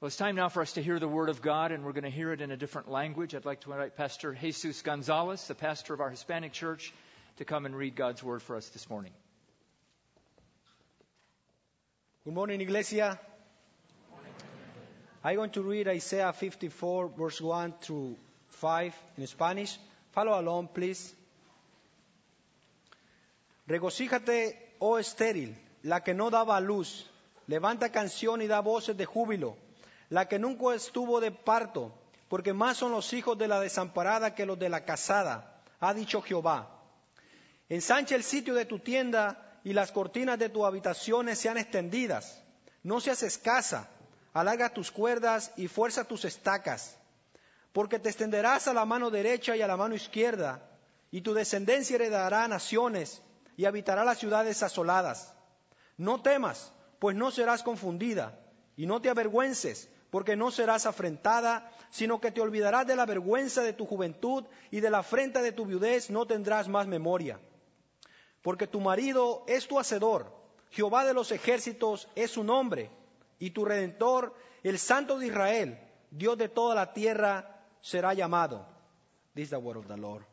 Well, it's time now for us to hear the Word of God, and we're going to hear it in a different language. I'd like to invite Pastor Jesus Gonzalez, the pastor of our Hispanic church, to come and read God's Word for us this morning. Good morning, Iglesia. I'm going to read Isaiah 54, verse 1 through 5 in Spanish. Follow along, please. Regocíjate, oh estéril, la que no daba luz. Levanta canción y da voces de júbilo la que nunca estuvo de parto, porque más son los hijos de la desamparada que los de la casada, ha dicho Jehová. Ensancha el sitio de tu tienda y las cortinas de tu habitaciones sean extendidas. No seas escasa, alarga tus cuerdas y fuerza tus estacas, porque te extenderás a la mano derecha y a la mano izquierda, y tu descendencia heredará naciones y habitará las ciudades asoladas. No temas, pues no serás confundida, y no te avergüences, porque no serás afrentada, sino que te olvidarás de la vergüenza de tu juventud y de la afrenta de tu viudez no tendrás más memoria. Porque tu marido es tu hacedor, Jehová de los ejércitos es su nombre, y tu redentor, el Santo de Israel, Dios de toda la tierra, será llamado. This is the word of the Lord.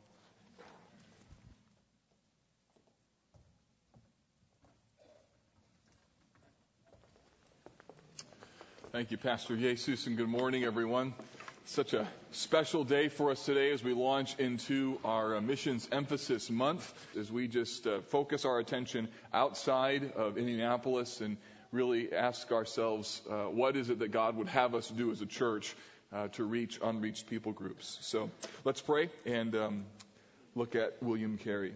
Thank you, Pastor Jesus, and good morning, everyone. Such a special day for us today as we launch into our uh, missions emphasis month, as we just uh, focus our attention outside of Indianapolis and really ask ourselves, uh, what is it that God would have us do as a church uh, to reach unreached people groups? So let's pray and um, look at William Carey.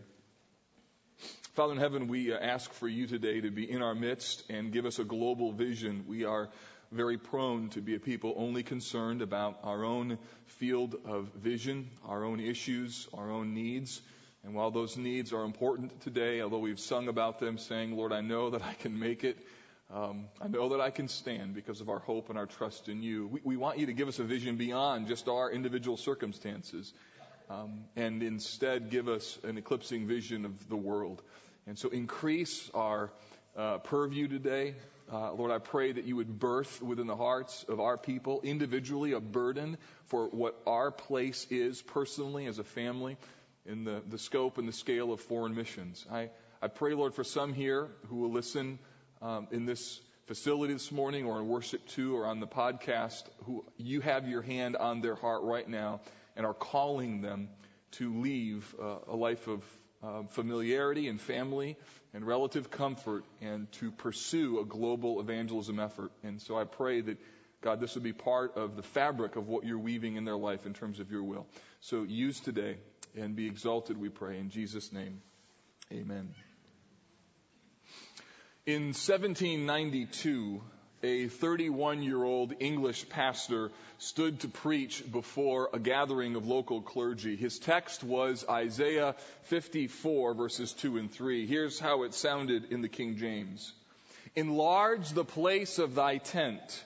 Father in heaven, we uh, ask for you today to be in our midst and give us a global vision. We are very prone to be a people only concerned about our own field of vision, our own issues, our own needs. And while those needs are important today, although we've sung about them saying, Lord, I know that I can make it, um, I know that I can stand because of our hope and our trust in you. We, we want you to give us a vision beyond just our individual circumstances um, and instead give us an eclipsing vision of the world. And so increase our uh, purview today. Uh, Lord, I pray that you would birth within the hearts of our people individually a burden for what our place is personally as a family in the, the scope and the scale of foreign missions. I, I pray, Lord, for some here who will listen um, in this facility this morning or in worship too or on the podcast who you have your hand on their heart right now and are calling them to leave uh, a life of uh, familiarity and family and relative comfort and to pursue a global evangelism effort. And so I pray that, God, this would be part of the fabric of what you're weaving in their life in terms of your will. So use today and be exalted, we pray. In Jesus' name, amen. In 1792, a 31 year old English pastor stood to preach before a gathering of local clergy. His text was Isaiah 54 verses 2 and 3. Here's how it sounded in the King James. Enlarge the place of thy tent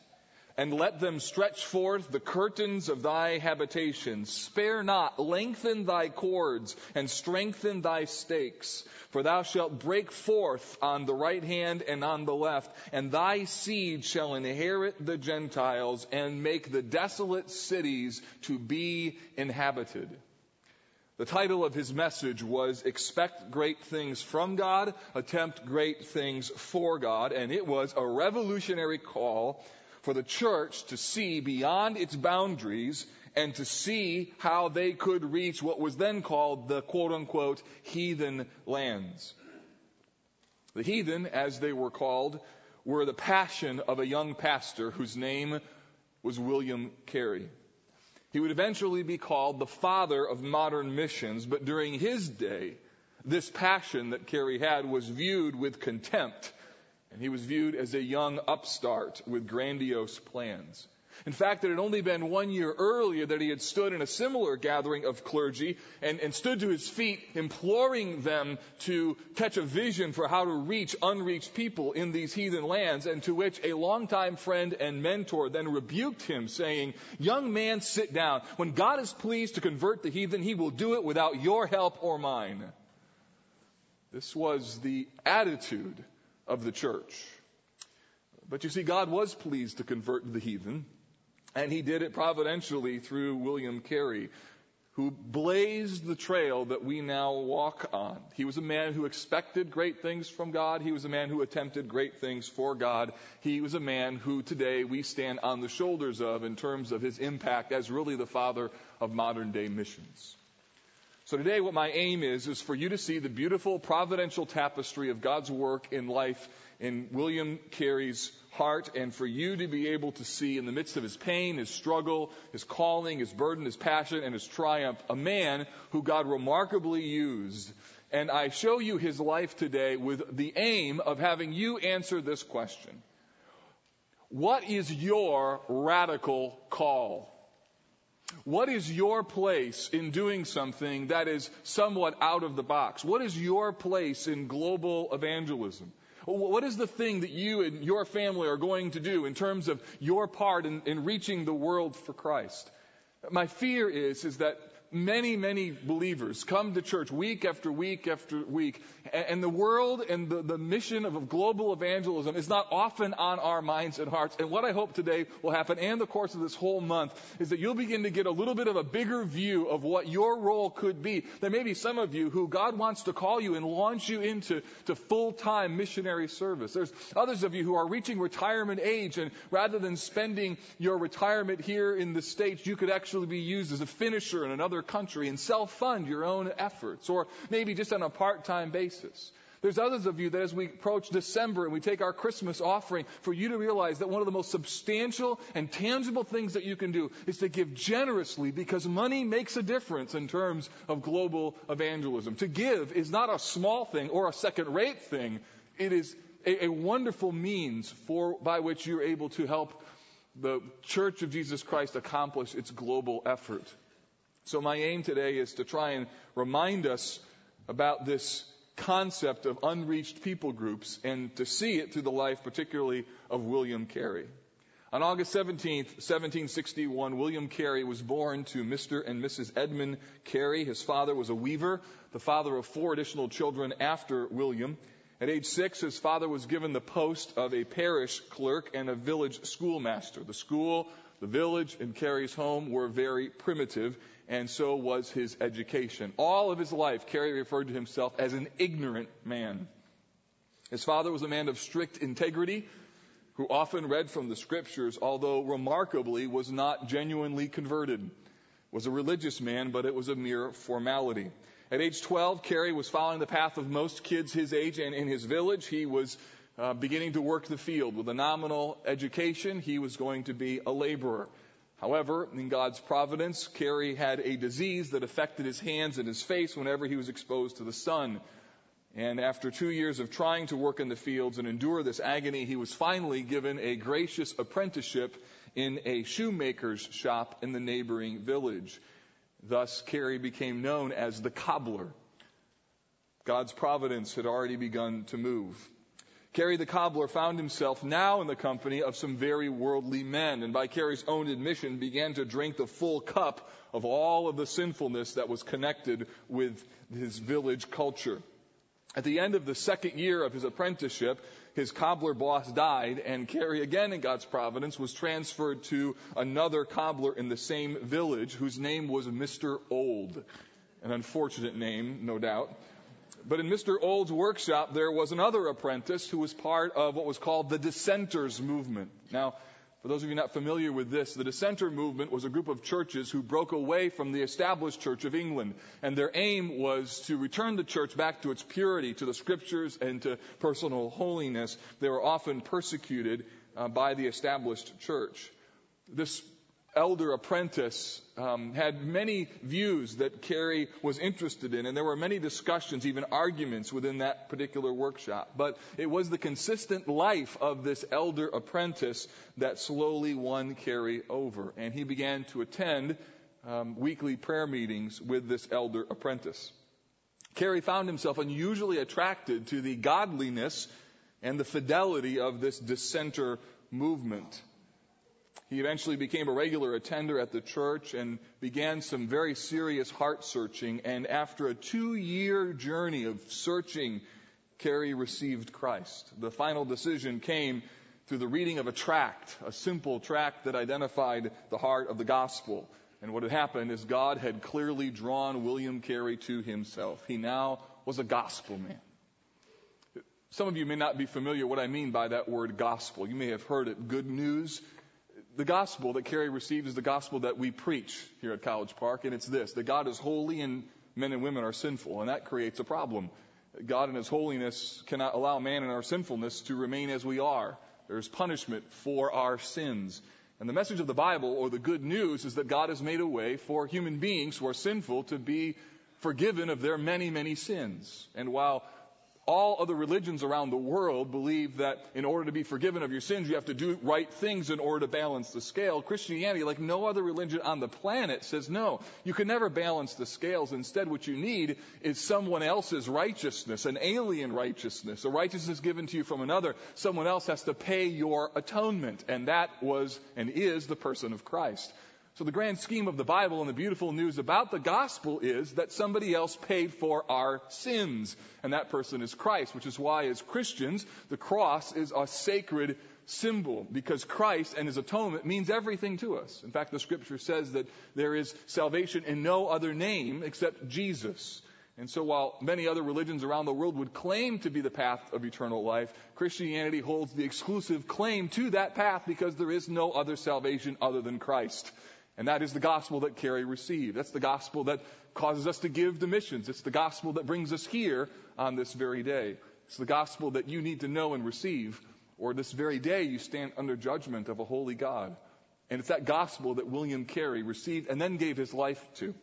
and let them stretch forth the curtains of thy habitation. Spare not, lengthen thy cords, and strengthen thy stakes. For thou shalt break forth on the right hand and on the left, and thy seed shall inherit the Gentiles, and make the desolate cities to be inhabited. The title of his message was Expect Great Things from God, Attempt Great Things for God, and it was a revolutionary call for the church to see beyond its boundaries and to see how they could reach what was then called the quote unquote heathen lands. The heathen, as they were called, were the passion of a young pastor whose name was William Carey. He would eventually be called the father of modern missions, but during his day, this passion that Carey had was viewed with contempt and he was viewed as a young upstart with grandiose plans. In fact, it had only been one year earlier that he had stood in a similar gathering of clergy and, and, stood to his feet, imploring them to catch a vision for how to reach unreached people in these heathen lands, and to which a longtime friend and mentor then rebuked him, saying, Young man, sit down. When God is pleased to convert the heathen, he will do it without your help or mine. This was the attitude of the church. But you see, God was pleased to convert the heathen, and he did it providentially through William Carey, who blazed the trail that we now walk on. He was a man who expected great things from God. He was a man who attempted great things for God. He was a man who today we stand on the shoulders of in terms of his impact as really the father of modern day missions. So today what my aim is, is for you to see the beautiful providential tapestry of God's work in life in William Carey's heart and for you to be able to see in the midst of his pain, his struggle, his calling, his burden, his passion, and his triumph, a man who God remarkably used. And I show you his life today with the aim of having you answer this question. What is your radical call? What is your place in doing something that is somewhat out of the box? What is your place in global evangelism? What is the thing that you and your family are going to do in terms of your part in, in reaching the world for Christ? My fear is, is that many, many believers come to church week after week after week, and the world and the, the mission of global evangelism is not often on our minds and hearts. And what I hope today will happen, and the course of this whole month, is that you'll begin to get a little bit of a bigger view of what your role could be. There may be some of you who God wants to call you and launch you into to full-time missionary service. There's others of you who are reaching retirement age, and rather than spending your retirement here in the States, you could actually be used as a finisher in another country and self-fund your own efforts, or maybe just on a part-time basis. There's others of you that as we approach December and we take our Christmas offering, for you to realize that one of the most substantial and tangible things that you can do is to give generously because money makes a difference in terms of global evangelism. To give is not a small thing or a second rate thing. It is a, a wonderful means for, by which you're able to help the Church of Jesus Christ accomplish its global effort. So my aim today is to try and remind us about this concept of unreached people groups and to see it through the life particularly of William Carey. On August 17th, 1761, William Carey was born to Mr. and Mrs. Edmund Carey. His father was a weaver, the father of four additional children after William. At age six, his father was given the post of a parish clerk and a village schoolmaster. The school, the village, and Carey's home were very primitive, and so was his education. All of his life, Carey referred to himself as an ignorant man. His father was a man of strict integrity who often read from the scriptures, although remarkably was not genuinely converted. Was a religious man, but it was a mere formality. At age 12, Carey was following the path of most kids his age, and in his village, he was uh, beginning to work the field. With a nominal education, he was going to be a laborer. However, in God's providence, Carey had a disease that affected his hands and his face whenever he was exposed to the sun. And after two years of trying to work in the fields and endure this agony, he was finally given a gracious apprenticeship in a shoemaker's shop in the neighboring village. Thus, Carey became known as the cobbler. God's providence had already begun to move. Carey the cobbler found himself now in the company of some very worldly men, and by Carey's own admission began to drink the full cup of all of the sinfulness that was connected with his village culture. At the end of the second year of his apprenticeship, his cobbler boss died, and Carey, again in God's providence, was transferred to another cobbler in the same village whose name was Mr. Old. An unfortunate name, no doubt. But in Mr. Old's workshop, there was another apprentice who was part of what was called the Dissenters movement. Now, for those of you not familiar with this, the Dissenter movement was a group of churches who broke away from the established Church of England. And their aim was to return the church back to its purity, to the scriptures, and to personal holiness. They were often persecuted uh, by the established church. This elder apprentice um, had many views that Carey was interested in, and there were many discussions, even arguments within that particular workshop. But it was the consistent life of this elder apprentice that slowly won Carey over, and he began to attend um, weekly prayer meetings with this elder apprentice. Carey found himself unusually attracted to the godliness and the fidelity of this dissenter movement. He eventually became a regular attender at the church and began some very serious heart searching. And after a two year journey of searching, Carey received Christ. The final decision came through the reading of a tract, a simple tract that identified the heart of the gospel. And what had happened is God had clearly drawn William Carey to himself. He now was a gospel man. Some of you may not be familiar what I mean by that word gospel. You may have heard it, good news. The gospel that Carey received is the gospel that we preach here at College Park, and it's this, that God is holy and men and women are sinful, and that creates a problem. God in His holiness cannot allow man in our sinfulness to remain as we are. There's punishment for our sins. And the message of the Bible, or the good news, is that God has made a way for human beings who are sinful to be forgiven of their many, many sins. And while all other religions around the world believe that in order to be forgiven of your sins, you have to do right things in order to balance the scale. Christianity, like no other religion on the planet, says no, you can never balance the scales. Instead, what you need is someone else's righteousness, an alien righteousness, a righteousness given to you from another. Someone else has to pay your atonement. And that was and is the person of Christ. So the grand scheme of the Bible and the beautiful news about the gospel is that somebody else paid for our sins. And that person is Christ, which is why as Christians, the cross is a sacred symbol because Christ and his atonement means everything to us. In fact, the scripture says that there is salvation in no other name except Jesus. And so while many other religions around the world would claim to be the path of eternal life, Christianity holds the exclusive claim to that path because there is no other salvation other than Christ. And that is the gospel that Carey received. That's the gospel that causes us to give to missions. It's the gospel that brings us here on this very day. It's the gospel that you need to know and receive, or this very day you stand under judgment of a holy God. And it's that gospel that William Carey received and then gave his life to.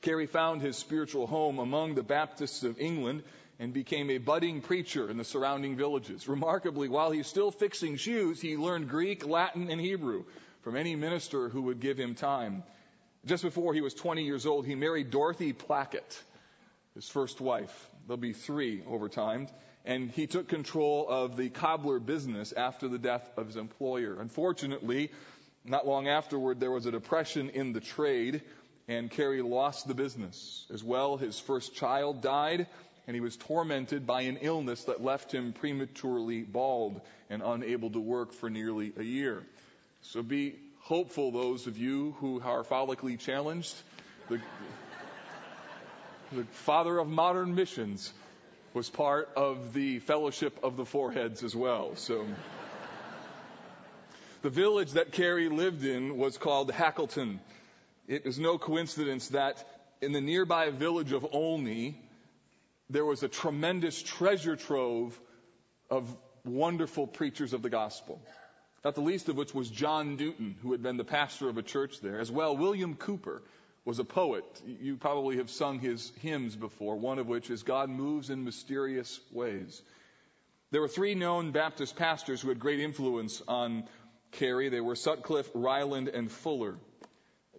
Carey found his spiritual home among the Baptists of England and became a budding preacher in the surrounding villages. Remarkably, while he's still fixing shoes, he learned Greek, Latin, and Hebrew from any minister who would give him time. Just before he was 20 years old, he married Dorothy Plackett, his first wife. There'll be three over time. And he took control of the cobbler business after the death of his employer. Unfortunately, not long afterward, there was a depression in the trade, and Carey lost the business. As well, his first child died, and he was tormented by an illness that left him prematurely bald and unable to work for nearly a year. So be hopeful, those of you who are follically challenged. The, the father of modern missions was part of the fellowship of the foreheads as well. So the village that Carey lived in was called Hackleton. It is no coincidence that in the nearby village of Olney, there was a tremendous treasure trove of wonderful preachers of the gospel not the least of which was John Newton, who had been the pastor of a church there. As well, William Cowper was a poet. You probably have sung his hymns before, one of which is God Moves in Mysterious Ways. There were three known Baptist pastors who had great influence on Carey. They were Sutcliffe, Ryland, and Fuller.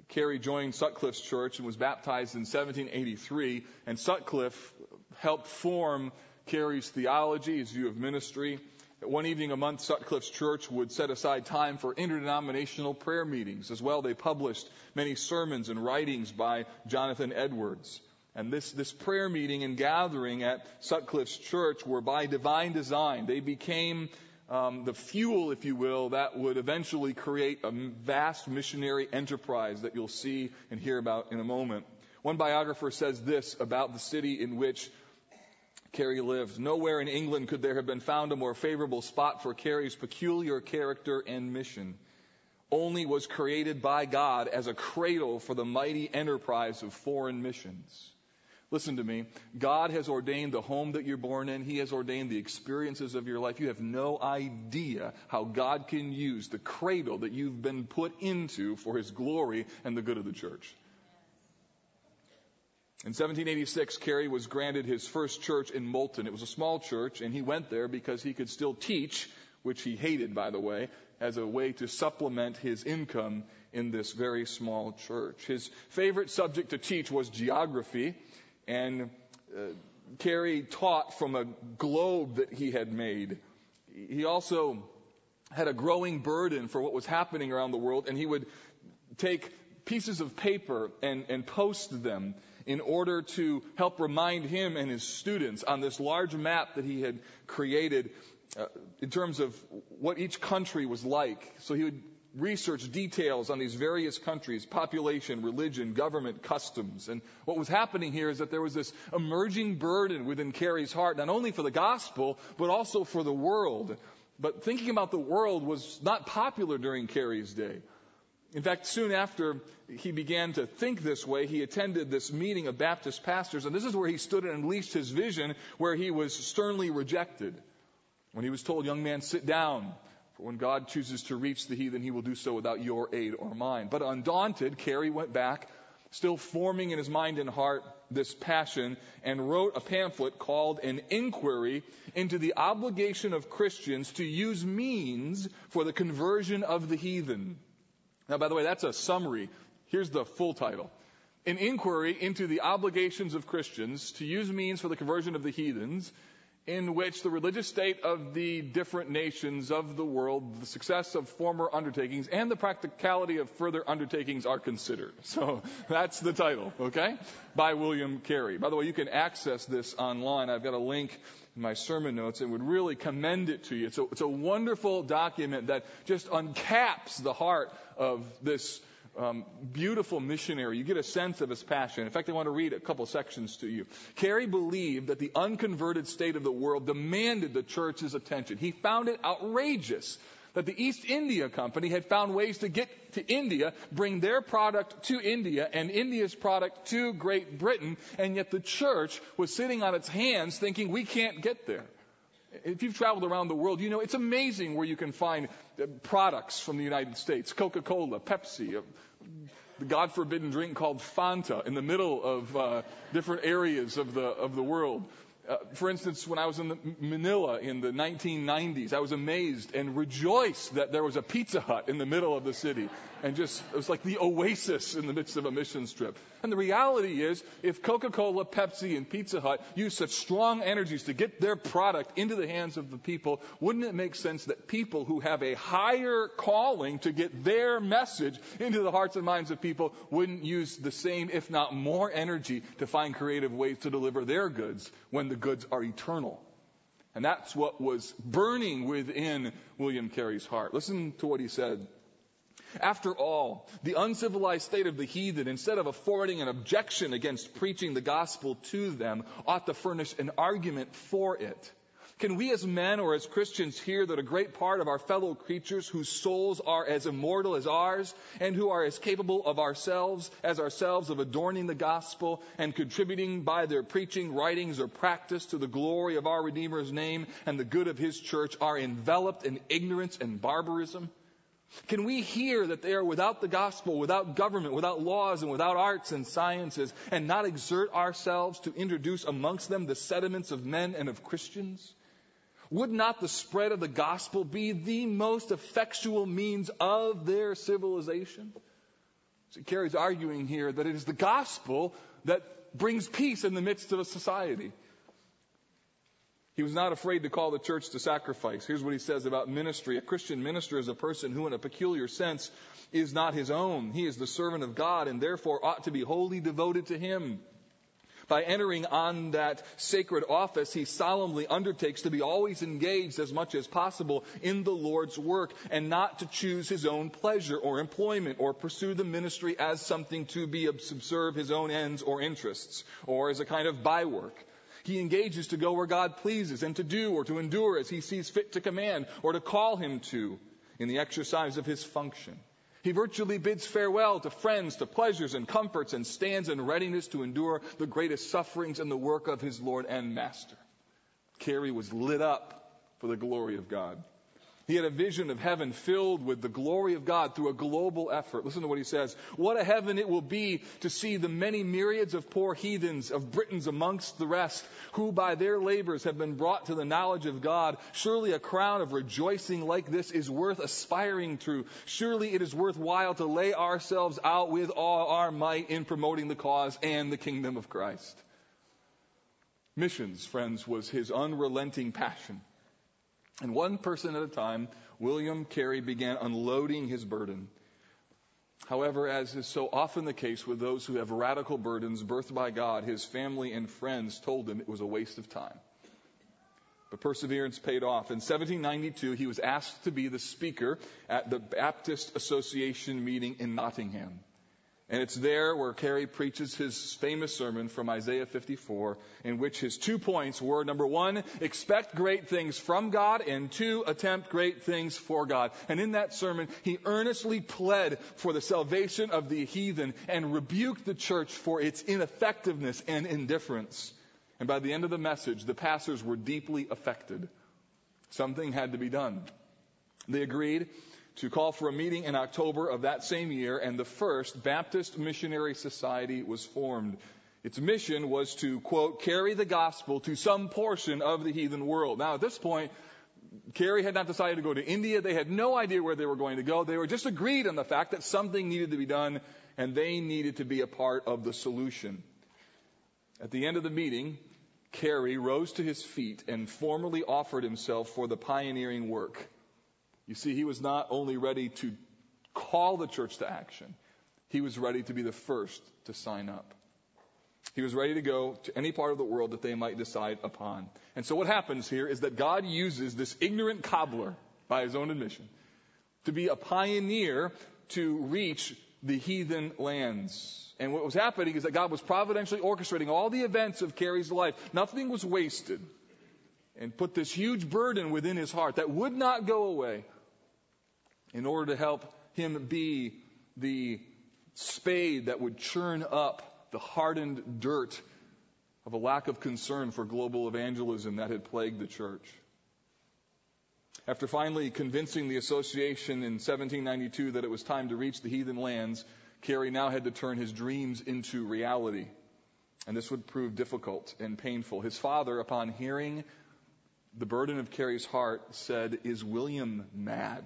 Carey joined Sutcliffe's church and was baptized in 1783, and Sutcliffe helped form Carey's theology, his view of ministry, one evening a month, Sutcliffe's church would set aside time for interdenominational prayer meetings. As well, they published many sermons and writings by Jonathan Edwards. And this, this prayer meeting and gathering at Sutcliffe's church were by divine design. They became um, the fuel, if you will, that would eventually create a vast missionary enterprise that you'll see and hear about in a moment. One biographer says this about the city in which Carey lived. Nowhere in England could there have been found a more favorable spot for Carey's peculiar character and mission. Olney was created by God as a cradle for the mighty enterprise of foreign missions. Listen to me. God has ordained the home that you're born in. He has ordained the experiences of your life. You have no idea how God can use the cradle that you've been put into for His glory and the good of the church. In 1786, Carey was granted his first church in Moulton. It was a small church, and he went there because he could still teach, which he hated, by the way, as a way to supplement his income in this very small church. His favorite subject to teach was geography, and uh, Carey taught from a globe that he had made. He also had a growing burden for what was happening around the world, and he would take pieces of paper and, and post them in order to help remind him and his students on this large map that he had created uh, in terms of what each country was like. So he would research details on these various countries, population, religion, government, customs. And what was happening here is that there was this emerging burden within Carey's heart, not only for the gospel, but also for the world. But thinking about the world was not popular during Carey's day. In fact, soon after he began to think this way, he attended this meeting of Baptist pastors, and this is where he stood and unleashed his vision, where he was sternly rejected. When he was told, Young man, sit down, for when God chooses to reach the heathen, he will do so without your aid or mine. But undaunted, Carey went back, still forming in his mind and heart this passion, and wrote a pamphlet called An Inquiry into the Obligation of Christians to Use Means for the Conversion of the Heathen. Now, by the way, that's a summary. Here's the full title. An inquiry into the obligations of Christians to use means for the conversion of the heathens, in which the religious state of the different nations of the world, the success of former undertakings, and the practicality of further undertakings are considered. So that's the title, okay? By William Carey. By the way, you can access this online. I've got a link in my sermon notes and would really commend it to you. It's a, it's a wonderful document that just uncaps the heart of this um, beautiful missionary. You get a sense of his passion. In fact, I want to read a couple sections to you. Carey believed that the unconverted state of the world demanded the church's attention. He found it outrageous that the East India Company had found ways to get to India, bring their product to India and India's product to Great Britain, and yet the church was sitting on its hands thinking we can't get there. If you've traveled around the world, you know it's amazing where you can find uh, products from the United States Coca Cola, Pepsi, uh, the God forbidden drink called Fanta in the middle of uh, different areas of the, of the world. Uh, for instance, when I was in Manila in the 1990s, I was amazed and rejoiced that there was a Pizza Hut in the middle of the city. And just, it was like the oasis in the midst of a mission trip. And the reality is, if Coca-Cola, Pepsi, and Pizza Hut use such strong energies to get their product into the hands of the people, wouldn't it make sense that people who have a higher calling to get their message into the hearts and minds of people wouldn't use the same, if not more energy to find creative ways to deliver their goods when the goods are eternal. And that's what was burning within William Carey's heart. Listen to what he said. After all, the uncivilized state of the heathen, instead of affording an objection against preaching the gospel to them, ought to furnish an argument for it. Can we as men or as Christians hear that a great part of our fellow creatures whose souls are as immortal as ours and who are as capable of ourselves as ourselves of adorning the gospel and contributing by their preaching, writings, or practice to the glory of our Redeemer's name and the good of his church are enveloped in ignorance and barbarism? Can we hear that they are without the gospel, without government, without laws, and without arts and sciences, and not exert ourselves to introduce amongst them the sediments of men and of Christians? Would not the spread of the gospel be the most effectual means of their civilization? So Carey's arguing here that it is the gospel that brings peace in the midst of a society. He was not afraid to call the church to sacrifice. Here's what he says about ministry. A Christian minister is a person who, in a peculiar sense, is not his own. He is the servant of God and therefore ought to be wholly devoted to him. By entering on that sacred office, he solemnly undertakes to be always engaged as much as possible in the Lord's work and not to choose his own pleasure or employment or pursue the ministry as something to be subserve his own ends or interests or as a kind of bywork. He engages to go where God pleases and to do or to endure as he sees fit to command or to call him to in the exercise of his function. He virtually bids farewell to friends, to pleasures and comforts, and stands in readiness to endure the greatest sufferings in the work of his Lord and Master. Carey was lit up for the glory of God. He had a vision of heaven filled with the glory of God through a global effort. Listen to what he says. What a heaven it will be to see the many myriads of poor heathens, of Britons amongst the rest, who by their labors have been brought to the knowledge of God. Surely a crown of rejoicing like this is worth aspiring to. Surely it is worthwhile to lay ourselves out with all our might in promoting the cause and the kingdom of Christ. Missions, friends, was his unrelenting passion. And one person at a time, William Carey began unloading his burden. However, as is so often the case with those who have radical burdens birthed by God, his family and friends told him it was a waste of time. But perseverance paid off. In 1792, he was asked to be the speaker at the Baptist Association meeting in Nottingham. And it's there where Carey preaches his famous sermon from Isaiah 54, in which his two points were number one, expect great things from God, and two, attempt great things for God. And in that sermon, he earnestly pled for the salvation of the heathen and rebuked the church for its ineffectiveness and indifference. And by the end of the message, the pastors were deeply affected. Something had to be done. They agreed to call for a meeting in October of that same year, and the first Baptist Missionary Society was formed. Its mission was to, quote, carry the gospel to some portion of the heathen world. Now, at this point, Carey had not decided to go to India. They had no idea where they were going to go. They were just agreed on the fact that something needed to be done, and they needed to be a part of the solution. At the end of the meeting, Carey rose to his feet and formally offered himself for the pioneering work. You see, he was not only ready to call the church to action, he was ready to be the first to sign up. He was ready to go to any part of the world that they might decide upon. And so what happens here is that God uses this ignorant cobbler, by his own admission, to be a pioneer to reach the heathen lands. And what was happening is that God was providentially orchestrating all the events of Carey's life. Nothing was wasted. And put this huge burden within his heart that would not go away in order to help him be the spade that would churn up the hardened dirt of a lack of concern for global evangelism that had plagued the church. After finally convincing the association in 1792 that it was time to reach the heathen lands, Carey now had to turn his dreams into reality. And this would prove difficult and painful. His father, upon hearing the burden of Carey's heart, said, Is William mad?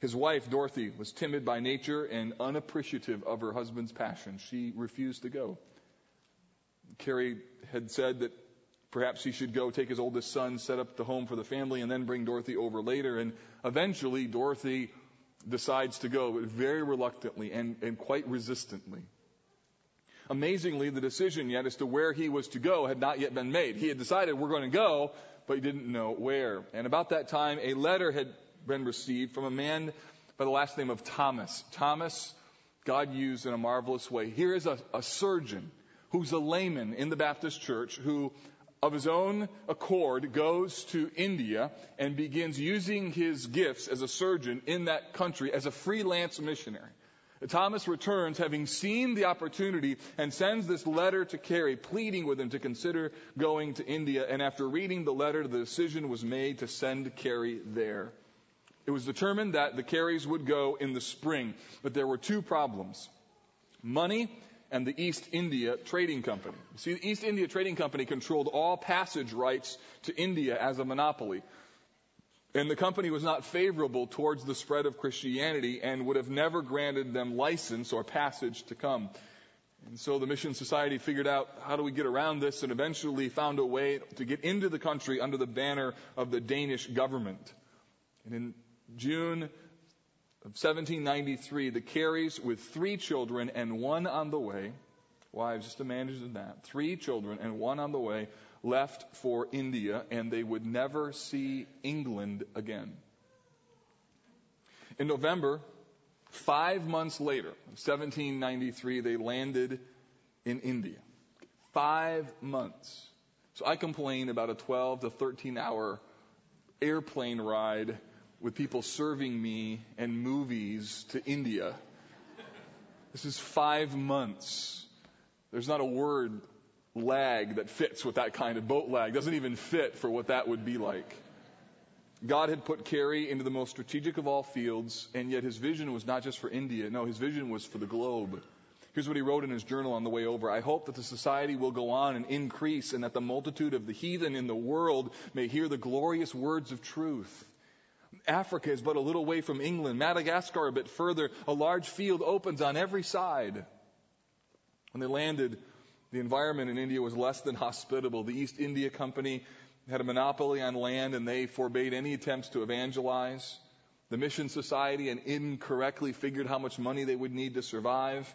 His wife, Dorothy, was timid by nature and unappreciative of her husband's passion. She refused to go. Carey had said that perhaps he should go take his oldest son, set up the home for the family, and then bring Dorothy over later. And eventually, Dorothy decides to go, but very reluctantly and, and quite resistantly. Amazingly, the decision yet as to where he was to go had not yet been made. He had decided we're going to go, but he didn't know where. And about that time, a letter had been received from a man by the last name of Thomas. Thomas, God used in a marvelous way. Here is a, a surgeon who's a layman in the Baptist church who of his own accord goes to India and begins using his gifts as a surgeon in that country as a freelance missionary. Thomas returns having seen the opportunity and sends this letter to Carey pleading with him to consider going to India. And after reading the letter, the decision was made to send Carey there. It was determined that the Careys would go in the spring, but there were two problems. Money and the East India Trading Company. See, the East India Trading Company controlled all passage rights to India as a monopoly. And the company was not favorable towards the spread of Christianity and would have never granted them license or passage to come. And so the Mission Society figured out how do we get around this and eventually found a way to get into the country under the banner of the Danish government. And in June of 1793, the Careys, with three children and one on the way, wives, just imagine that, three children and one on the way, left for India, and they would never see England again. In November, five months later, 1793, they landed in India. Five months. So I complain about a 12 to 13 hour airplane ride with people serving me and movies to India. This is five months. There's not a word lag that fits with that kind of boat lag. Doesn't even fit for what that would be like. God had put Carey into the most strategic of all fields, and yet his vision was not just for India. No, his vision was for the globe. Here's what he wrote in his journal on the way over. I hope that the society will go on and increase, and that the multitude of the heathen in the world may hear the glorious words of truth. Africa is but a little way from England. Madagascar a bit further. A large field opens on every side. When they landed, the environment in India was less than hospitable. The East India Company had a monopoly on land and they forbade any attempts to evangelize. The Mission Society and incorrectly figured how much money they would need to survive.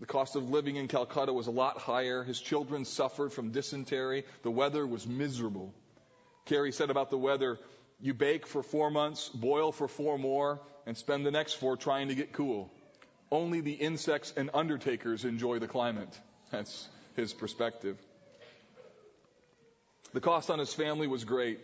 The cost of living in Calcutta was a lot higher. His children suffered from dysentery. The weather was miserable. Carey said about the weather, you bake for four months, boil for four more, and spend the next four trying to get cool. Only the insects and undertakers enjoy the climate. That's his perspective. The cost on his family was great,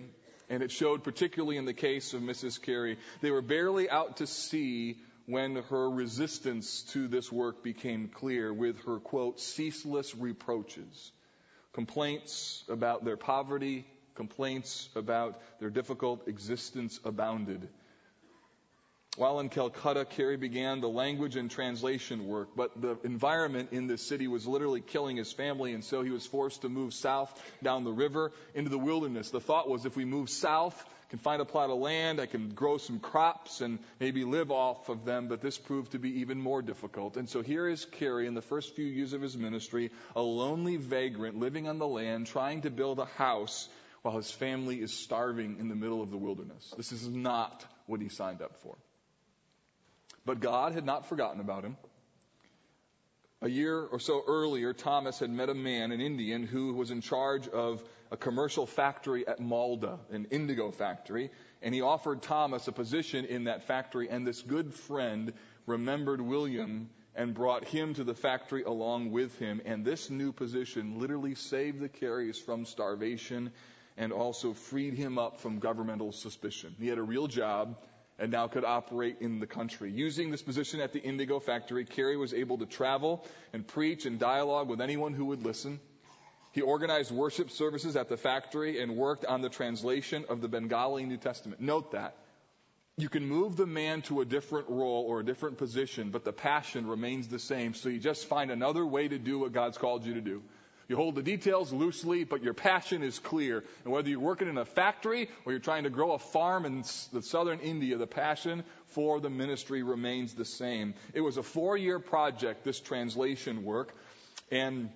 and it showed particularly in the case of Mrs. Carey. They were barely out to sea when her resistance to this work became clear with her, quote, ceaseless reproaches, complaints about their poverty, complaints about their difficult existence abounded. While in Calcutta, Carey began the language and translation work, but the environment in this city was literally killing his family, and so he was forced to move south down the river into the wilderness. The thought was if we move south, I can find a plot of land, I can grow some crops and maybe live off of them, but this proved to be even more difficult. And so here is Carey in the first few years of his ministry, a lonely vagrant living on the land, trying to build a house while his family is starving in the middle of the wilderness. This is not what he signed up for. But God had not forgotten about him. A year or so earlier, Thomas had met a man, an Indian, who was in charge of a commercial factory at Malda, an indigo factory, and he offered Thomas a position in that factory, and this good friend remembered William and brought him to the factory along with him, and this new position literally saved the Careys from starvation and also freed him up from governmental suspicion. He had a real job, and now could operate in the country. Using this position at the Indigo factory, Carey was able to travel and preach and dialogue with anyone who would listen. He organized worship services at the factory and worked on the translation of the Bengali New Testament. Note that. You can move the man to a different role or a different position, but the passion remains the same. So you just find another way to do what God's called you to do. You hold the details loosely, but your passion is clear. And whether you're working in a factory or you're trying to grow a farm in the southern India, the passion for the ministry remains the same. It was a four year project, this translation work. And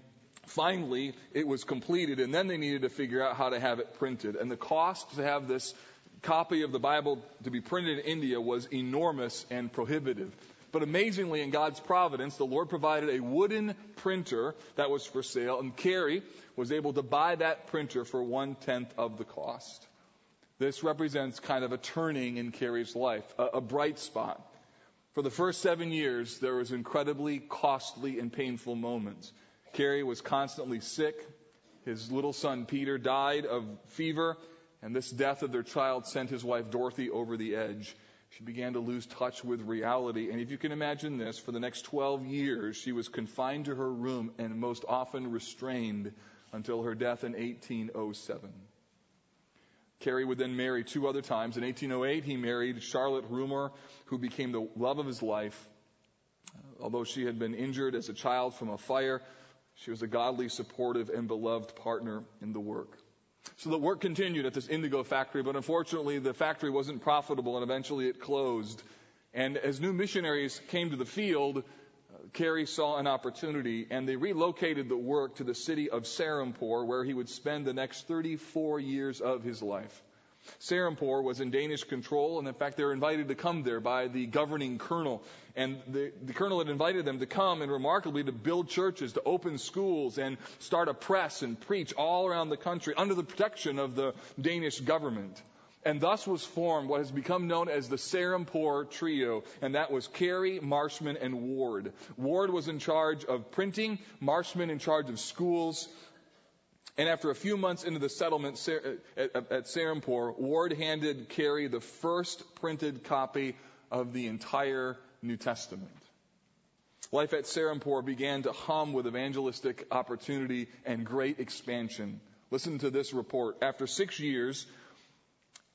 finally, it was completed, and then they needed to figure out how to have it printed. And the cost to have this copy of the Bible to be printed in India was enormous and prohibitive. But amazingly, in God's providence, the Lord provided a wooden printer that was for sale, and Carey was able to buy that printer for one tenth of the cost. This represents kind of a turning in Carey's life, a, a bright spot. For the first seven years, there was incredibly costly and painful moments. Carey was constantly sick. His little son Peter died of fever, and this death of their child sent his wife Dorothy over the edge. She began to lose touch with reality. And if you can imagine this, for the next 12 years, she was confined to her room and most often restrained until her death in 1807. Carey would then marry two other times. In 1808, he married Charlotte Rumohr, who became the love of his life. Although she had been injured as a child from a fire, she was a godly, supportive, and beloved partner in the work. So the work continued at this indigo factory, but unfortunately the factory wasn't profitable and eventually it closed. And as new missionaries came to the field, uh, Carey saw an opportunity and they relocated the work to the city of Serampore where he would spend the next 34 years of his life. Serampore was in Danish control, and in fact, they were invited to come there by the governing colonel. And the, the, colonel had invited them to come and remarkably to build churches, to open schools, and start a press and preach all around the country under the protection of the Danish government. And thus was formed what has become known as the Serampore Trio, and that was Carey, Marshman, and Ward. Ward was in charge of printing, Marshman in charge of schools, and after a few months into the settlement uh, at Serampore, Ward handed Carey the first printed copy of the entire New Testament. Life at Serampore began to hum with evangelistic opportunity and great expansion. Listen to this report. After six years,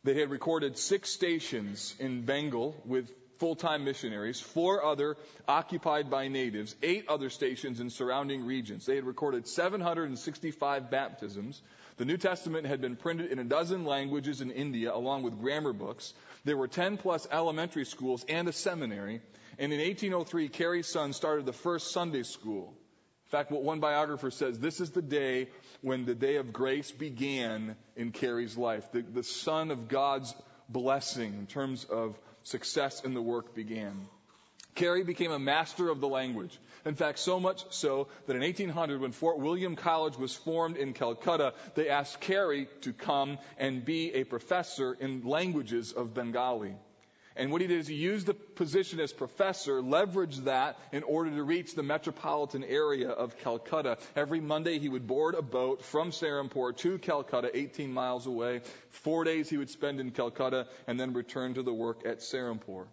they had recorded six stations in Bengal with full-time missionaries, four other occupied by natives, eight other stations in surrounding regions. They had recorded 765 baptisms. The New Testament had been printed in a dozen languages in India along with grammar books. There were 10 plus elementary schools and a seminary. And in 1803, Carey's son started the first Sunday school. In fact, what one biographer says, this is the day when the day of grace began in Carey's life. The, the son of God's blessing in terms of success in the work began. Carey became a master of the language. In fact, so much so that in 1800, when Fort William College was formed in Calcutta, they asked Carey to come and be a professor in languages of Bengali. And what he did is he used the position as professor, leveraged that in order to reach the metropolitan area of Calcutta. Every Monday he would board a boat from Serampore to Calcutta, 18 miles away. Four days he would spend in Calcutta and then return to the work at Serampore.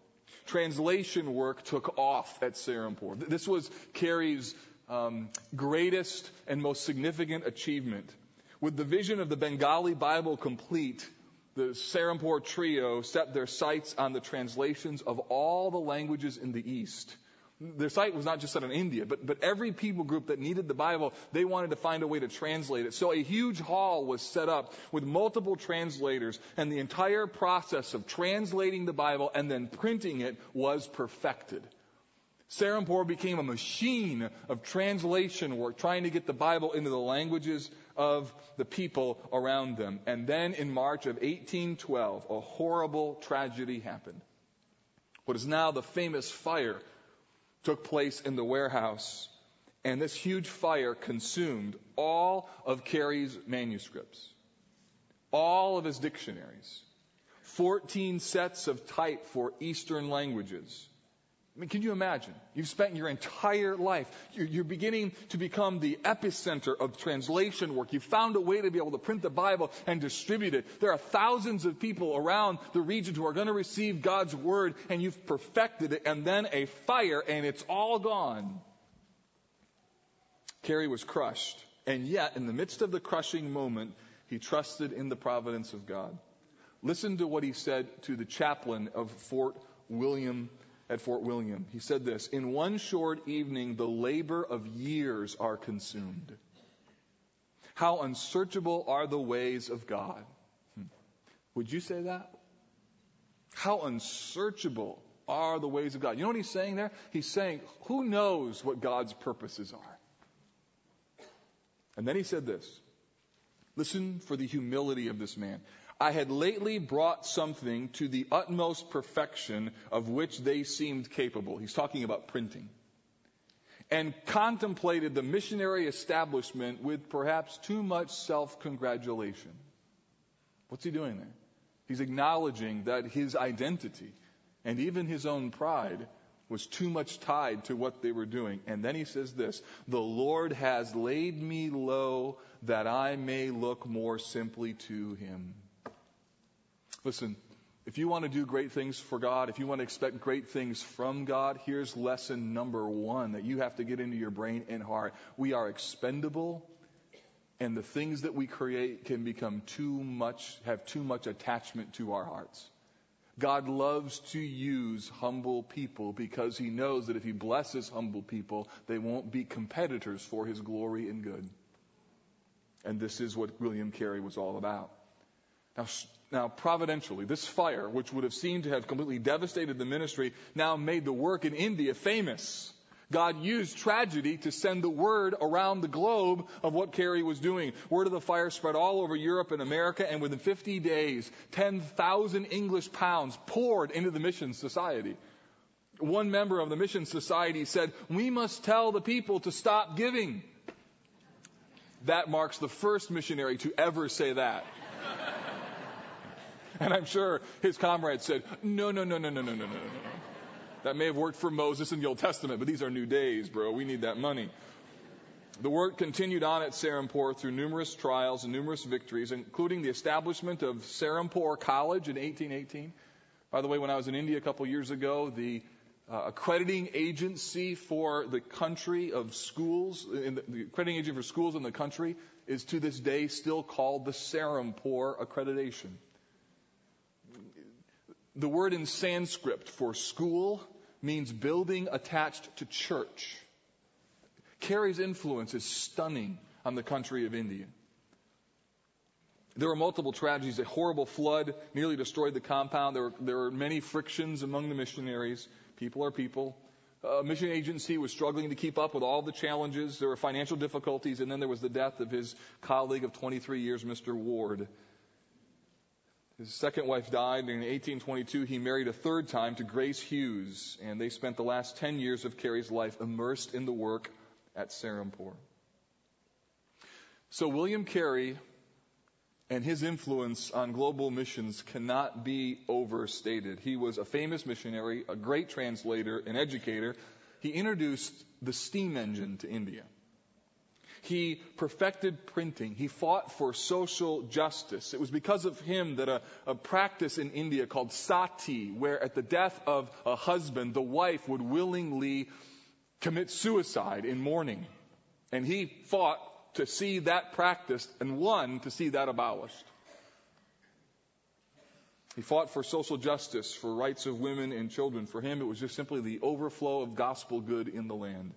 Translation work took off at Serampore. This was Carey's um, greatest and most significant achievement. With the vision of the Bengali Bible complete, the Serampore trio set their sights on the translations of all the languages in the East. Their sight was not just set on India, but, but every people group that needed the Bible, they wanted to find a way to translate it. So a huge hall was set up with multiple translators, and the entire process of translating the Bible and then printing it was perfected. Serampore became a machine of translation work, trying to get the Bible into the languages of the people around them. And then in March of 1812, a horrible tragedy happened. What is now the famous fire took place in the warehouse, and this huge fire consumed all of Carey's manuscripts, all of his dictionaries, 14 sets of type for Eastern languages, I mean, can you imagine? You've spent your entire life. You're, beginning to become the epicenter of translation work. You've found a way to be able to print the Bible and distribute it. There are thousands of people around the region who are going to receive God's Word, and you've perfected it, and then a fire, and it's all gone. Carey was crushed, and yet, in the midst of the crushing moment, he trusted in the providence of God. Listen to what he said to the chaplain of Fort William at Fort William. He said this In one short evening, the labor of years are consumed. How unsearchable are the ways of God. Hmm. Would you say that? How unsearchable are the ways of God. You know what he's saying there? He's saying, who knows what God's purposes are? And then he said this Listen for the humility of this man. I had lately brought something to the utmost perfection of which they seemed capable. He's talking about printing. And contemplated the missionary establishment with perhaps too much self congratulation. What's he doing there? He's acknowledging that his identity and even his own pride was too much tied to what they were doing. And then he says this The Lord has laid me low that I may look more simply to him. Listen, if you want to do great things for God, if you want to expect great things from God, here's lesson number one that you have to get into your brain and heart. We are expendable, and the things that we create can become too much, have too much attachment to our hearts. God loves to use humble people because he knows that if he blesses humble people, they won't be competitors for his glory and good. And this is what William Carey was all about. Now, now, providentially, this fire, which would have seemed to have completely devastated the ministry, now made the work in India famous. God used tragedy to send the word around the globe of what Carey was doing. Word of the fire spread all over Europe and America, and within 50 days, 10,000 English pounds poured into the mission society. One member of the mission society said, We must tell the people to stop giving. That marks the first missionary to ever say that. And I'm sure his comrades said, no, no, no, no, no, no, no, no, no. That may have worked for Moses in the Old Testament, but these are new days, bro. We need that money. The work continued on at Serampore through numerous trials and numerous victories, including the establishment of Serampore College in 1818. By the way, when I was in India a couple years ago, the uh, accrediting agency for the country of schools, the, the accrediting agency for schools in the country is to this day still called the Serampore Accreditation. The word in Sanskrit for school means building attached to church. Carey's influence is stunning on the country of India. There were multiple tragedies. A horrible flood nearly destroyed the compound. There were, there were many frictions among the missionaries. People are people. A mission agency was struggling to keep up with all the challenges. There were financial difficulties, and then there was the death of his colleague of 23 years, Mr. Ward. His second wife died, and in 1822 he married a third time to Grace Hughes, and they spent the last 10 years of Carey's life immersed in the work at Serampore. So William Carey and his influence on global missions cannot be overstated. He was a famous missionary, a great translator, an educator. He introduced the steam engine to India. He perfected printing. He fought for social justice. It was because of him that a, a, practice in India called sati, where at the death of a husband, the wife would willingly commit suicide in mourning. And he fought to see that practiced and won to see that abolished. He fought for social justice, for rights of women and children. For him, it was just simply the overflow of gospel good in the land.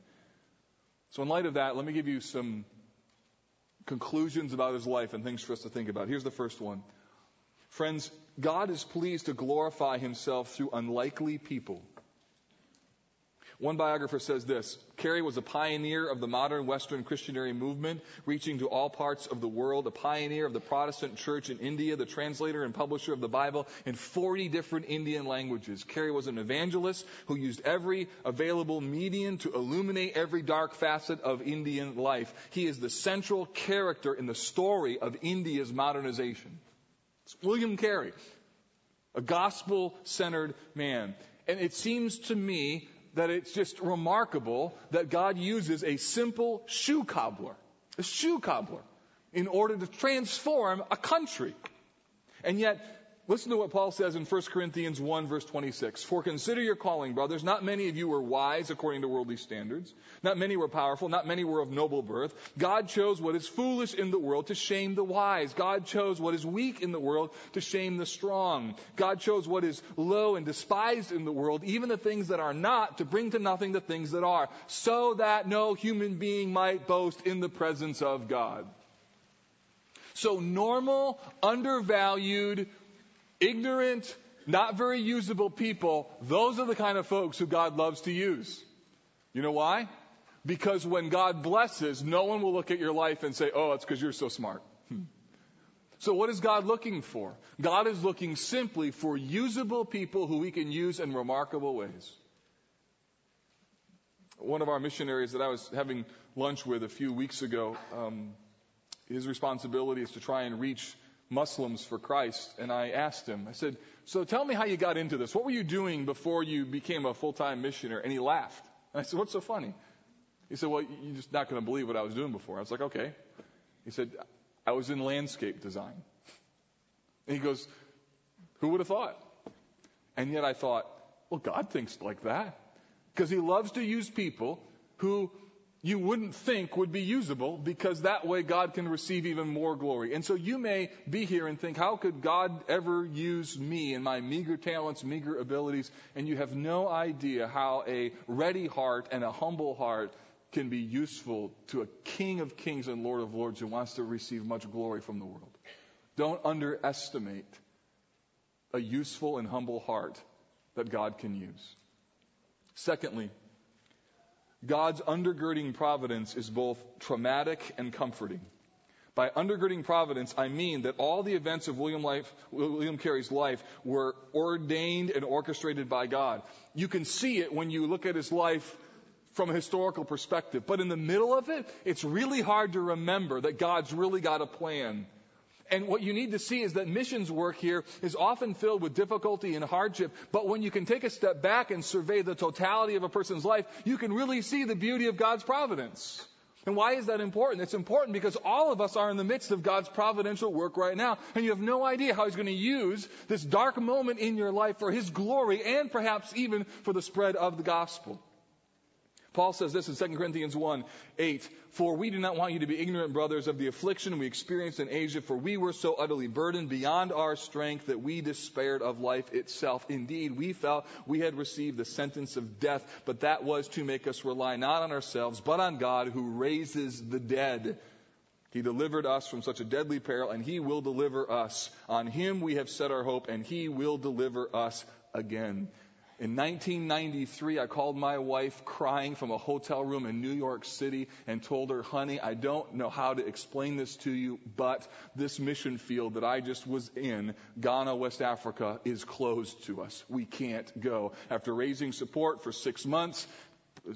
So, in light of that, let me give you some conclusions about his life and things for us to think about. Here's the first one. Friends, God is pleased to glorify himself through unlikely people. One biographer says this Carey was a pioneer of the modern Western Christianary movement, reaching to all parts of the world, a pioneer of the Protestant church in India, the translator and publisher of the Bible in 40 different Indian languages. Carey was an evangelist who used every available medium to illuminate every dark facet of Indian life. He is the central character in the story of India's modernization. It's William Carey, a gospel centered man. And it seems to me that it's just remarkable that God uses a simple shoe cobbler, a shoe cobbler, in order to transform a country. And yet, Listen to what Paul says in 1 Corinthians 1 verse 26. For consider your calling, brothers. Not many of you were wise according to worldly standards. Not many were powerful. Not many were of noble birth. God chose what is foolish in the world to shame the wise. God chose what is weak in the world to shame the strong. God chose what is low and despised in the world, even the things that are not, to bring to nothing the things that are, so that no human being might boast in the presence of God. So normal, undervalued, ignorant, not very usable people, those are the kind of folks who God loves to use. You know why? Because when God blesses, no one will look at your life and say, oh, it's because you're so smart. Hmm. So what is God looking for? God is looking simply for usable people who we can use in remarkable ways. One of our missionaries that I was having lunch with a few weeks ago, um, his responsibility is to try and reach Muslims for Christ, and I asked him, I said, So tell me how you got into this. What were you doing before you became a full time missionary? And he laughed. And I said, What's so funny? He said, Well, you're just not going to believe what I was doing before. I was like, Okay. He said, I was in landscape design. And he goes, Who would have thought? And yet I thought, Well, God thinks like that. Because he loves to use people who you wouldn't think would be usable because that way God can receive even more glory. And so you may be here and think, how could God ever use me and my meager talents, meager abilities? And you have no idea how a ready heart and a humble heart can be useful to a King of kings and Lord of lords who wants to receive much glory from the world. Don't underestimate a useful and humble heart that God can use. Secondly, God's undergirding providence is both traumatic and comforting. By undergirding providence, I mean that all the events of William, life, William Carey's life were ordained and orchestrated by God. You can see it when you look at his life from a historical perspective. But in the middle of it, it's really hard to remember that God's really got a plan and what you need to see is that missions work here is often filled with difficulty and hardship. But when you can take a step back and survey the totality of a person's life, you can really see the beauty of God's providence. And why is that important? It's important because all of us are in the midst of God's providential work right now, and you have no idea how He's going to use this dark moment in your life for His glory and perhaps even for the spread of the gospel. Paul says this in 2 Corinthians 1 8. For we do not want you to be ignorant, brothers, of the affliction we experienced in Asia, for we were so utterly burdened beyond our strength that we despaired of life itself. Indeed, we felt we had received the sentence of death, but that was to make us rely not on ourselves, but on God who raises the dead. He delivered us from such a deadly peril, and He will deliver us. On Him we have set our hope, and He will deliver us again. In 1993, I called my wife crying from a hotel room in New York City and told her, honey, I don't know how to explain this to you, but this mission field that I just was in, Ghana, West Africa, is closed to us. We can't go. After raising support for six months,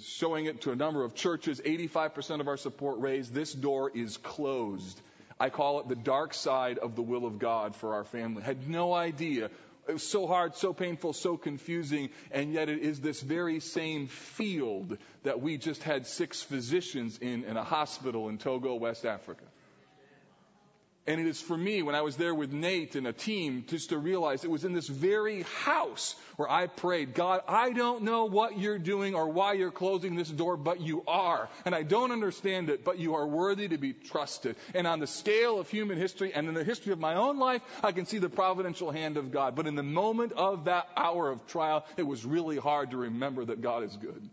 showing it to a number of churches, 85% of our support raised, this door is closed. I call it the dark side of the will of God for our family. Had no idea it was so hard, so painful, so confusing, and yet it is this very same field that we just had six physicians in in a hospital in Togo, West Africa. And it is for me, when I was there with Nate and a team, just to realize it was in this very house where I prayed, God, I don't know what you're doing or why you're closing this door, but you are. And I don't understand it, but you are worthy to be trusted. And on the scale of human history and in the history of my own life, I can see the providential hand of God. But in the moment of that hour of trial, it was really hard to remember that God is good.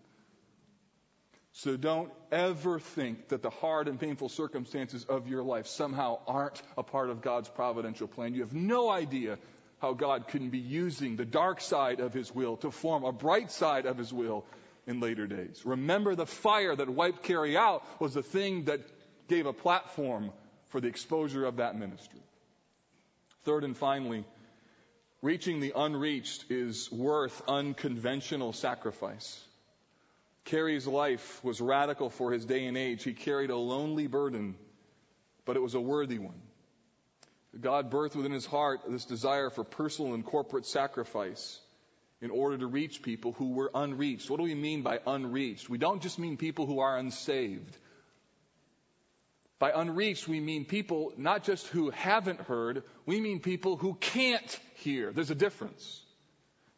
So don't ever think that the hard and painful circumstances of your life somehow aren't a part of God's providential plan. You have no idea how God can be using the dark side of His will to form a bright side of His will in later days. Remember the fire that wiped Carey out was the thing that gave a platform for the exposure of that ministry. Third and finally, reaching the unreached is worth unconventional sacrifice. Carey's life was radical for his day and age. He carried a lonely burden, but it was a worthy one. God birthed within his heart this desire for personal and corporate sacrifice in order to reach people who were unreached. What do we mean by unreached? We don't just mean people who are unsaved. By unreached, we mean people not just who haven't heard, we mean people who can't hear. There's a difference.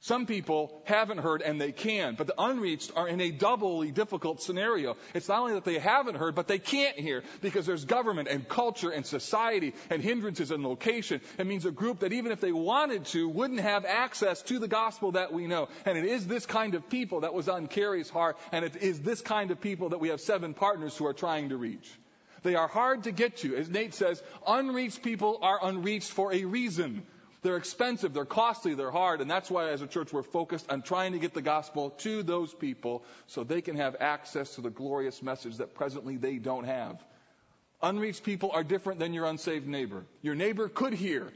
Some people haven't heard and they can, but the unreached are in a doubly difficult scenario. It's not only that they haven't heard, but they can't hear because there's government and culture and society and hindrances and location. It means a group that even if they wanted to, wouldn't have access to the gospel that we know. And it is this kind of people that was on Carey's heart, and it is this kind of people that we have seven partners who are trying to reach. They are hard to get to. As Nate says, unreached people are unreached for a reason. They're expensive, they're costly, they're hard, and that's why as a church we're focused on trying to get the gospel to those people so they can have access to the glorious message that presently they don't have. Unreached people are different than your unsaved neighbor. Your neighbor could hear,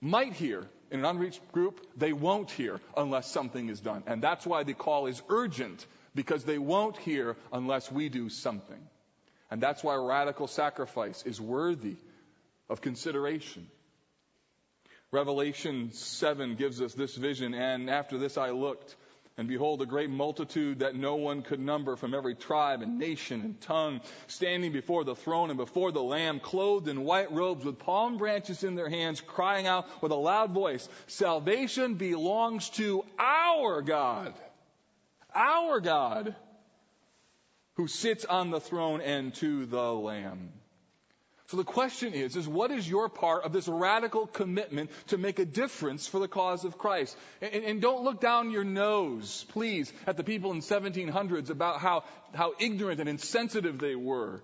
might hear. In an unreached group, they won't hear unless something is done. And that's why the call is urgent, because they won't hear unless we do something. And that's why radical sacrifice is worthy of consideration. Revelation 7 gives us this vision, and after this I looked, and behold, a great multitude that no one could number from every tribe and nation and tongue, standing before the throne and before the Lamb, clothed in white robes with palm branches in their hands, crying out with a loud voice, Salvation belongs to our God, our God, who sits on the throne and to the Lamb. So the question is, is what is your part of this radical commitment to make a difference for the cause of Christ? And, and, don't look down your nose, please, at the people in 1700s about how, how ignorant and insensitive they were,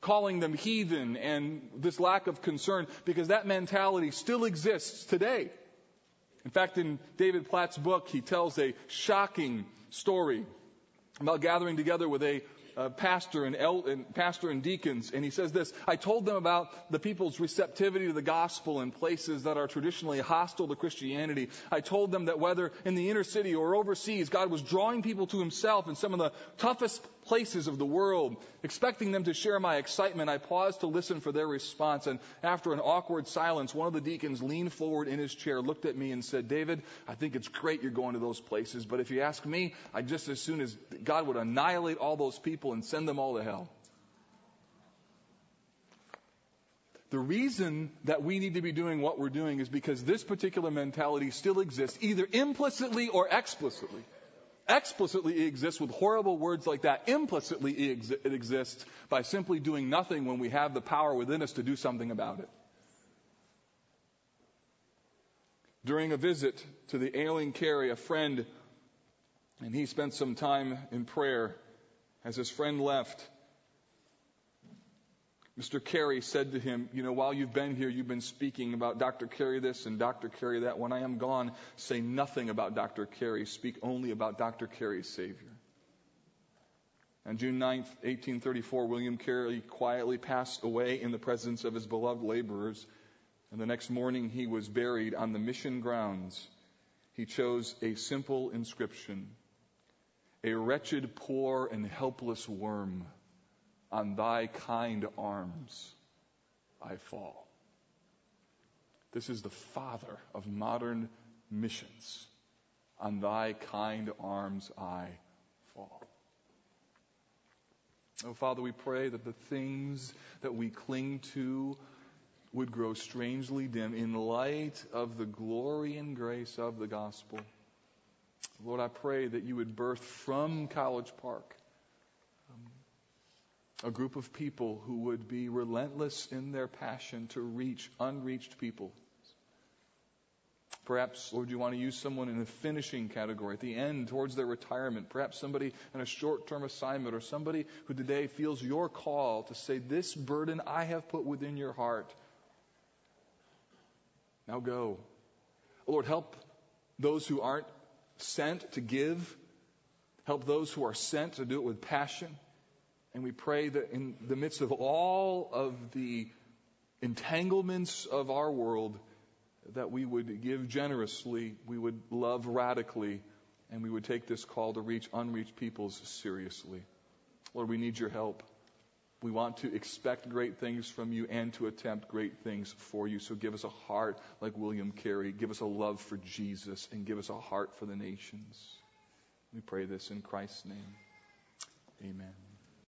calling them heathen and this lack of concern, because that mentality still exists today. In fact, in David Platt's book, he tells a shocking story about gathering together with a uh, pastor and, el- and pastor and deacons, and he says this: I told them about the people's receptivity to the gospel in places that are traditionally hostile to Christianity. I told them that whether in the inner city or overseas, God was drawing people to Himself in some of the toughest places of the world, expecting them to share my excitement, I paused to listen for their response. And after an awkward silence, one of the deacons leaned forward in his chair, looked at me, and said, David, I think it's great you're going to those places, but if you ask me, I just as soon as God would annihilate all those people and send them all to hell. The reason that we need to be doing what we're doing is because this particular mentality still exists, either implicitly or explicitly. Explicitly, it exists with horrible words like that. Implicitly, it exists by simply doing nothing when we have the power within us to do something about it. During a visit to the ailing Carey, a friend, and he spent some time in prayer as his friend left. Mr. Carey said to him, You know, while you've been here, you've been speaking about Dr. Carey this and Dr. Carey that. When I am gone, say nothing about Dr. Carey. Speak only about Dr. Carey's Savior. On June 9, 1834, William Carey quietly passed away in the presence of his beloved laborers, and the next morning he was buried on the mission grounds. He chose a simple inscription A wretched, poor, and helpless worm on thy kind arms I fall. This is the father of modern missions. On thy kind arms I fall. Oh, Father, we pray that the things that we cling to would grow strangely dim in light of the glory and grace of the gospel. Lord, I pray that you would birth from College Park a group of people who would be relentless in their passion to reach unreached people. Perhaps, Lord, you want to use someone in a finishing category at the end towards their retirement. Perhaps somebody in a short term assignment or somebody who today feels your call to say, This burden I have put within your heart. Now go. Lord, help those who aren't sent to give. Help those who are sent to do it with passion. And we pray that in the midst of all of the entanglements of our world, that we would give generously, we would love radically, and we would take this call to reach unreached peoples seriously. Lord, we need your help. We want to expect great things from you and to attempt great things for you. So give us a heart like William Carey. Give us a love for Jesus and give us a heart for the nations. We pray this in Christ's name. Amen.